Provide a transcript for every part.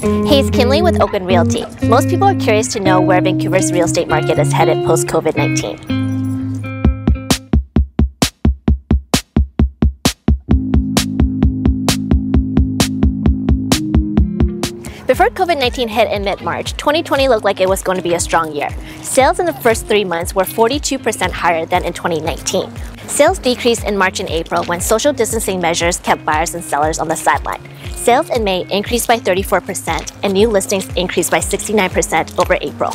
Hey, it's Kinley with Open Realty. Most people are curious to know where Vancouver's real estate market is headed post COVID 19. Before COVID 19 hit in mid March, 2020 looked like it was going to be a strong year. Sales in the first three months were 42% higher than in 2019. Sales decreased in March and April when social distancing measures kept buyers and sellers on the sideline. Sales in May increased by 34%, and new listings increased by 69% over April.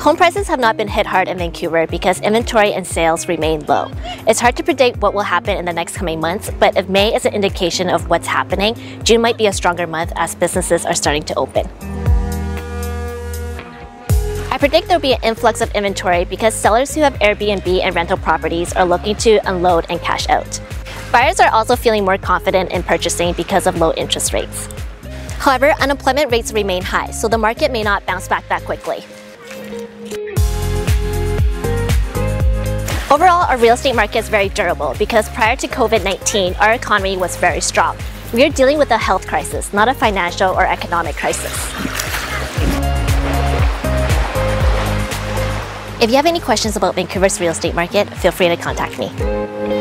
Home prices have not been hit hard in Vancouver because inventory and sales remain low. It's hard to predict what will happen in the next coming months, but if May is an indication of what's happening, June might be a stronger month as businesses are starting to open. I predict there'll be an influx of inventory because sellers who have Airbnb and rental properties are looking to unload and cash out. Buyers are also feeling more confident in purchasing because of low interest rates. However, unemployment rates remain high, so the market may not bounce back that quickly. Overall, our real estate market is very durable because prior to COVID 19, our economy was very strong. We are dealing with a health crisis, not a financial or economic crisis. If you have any questions about Vancouver's real estate market, feel free to contact me.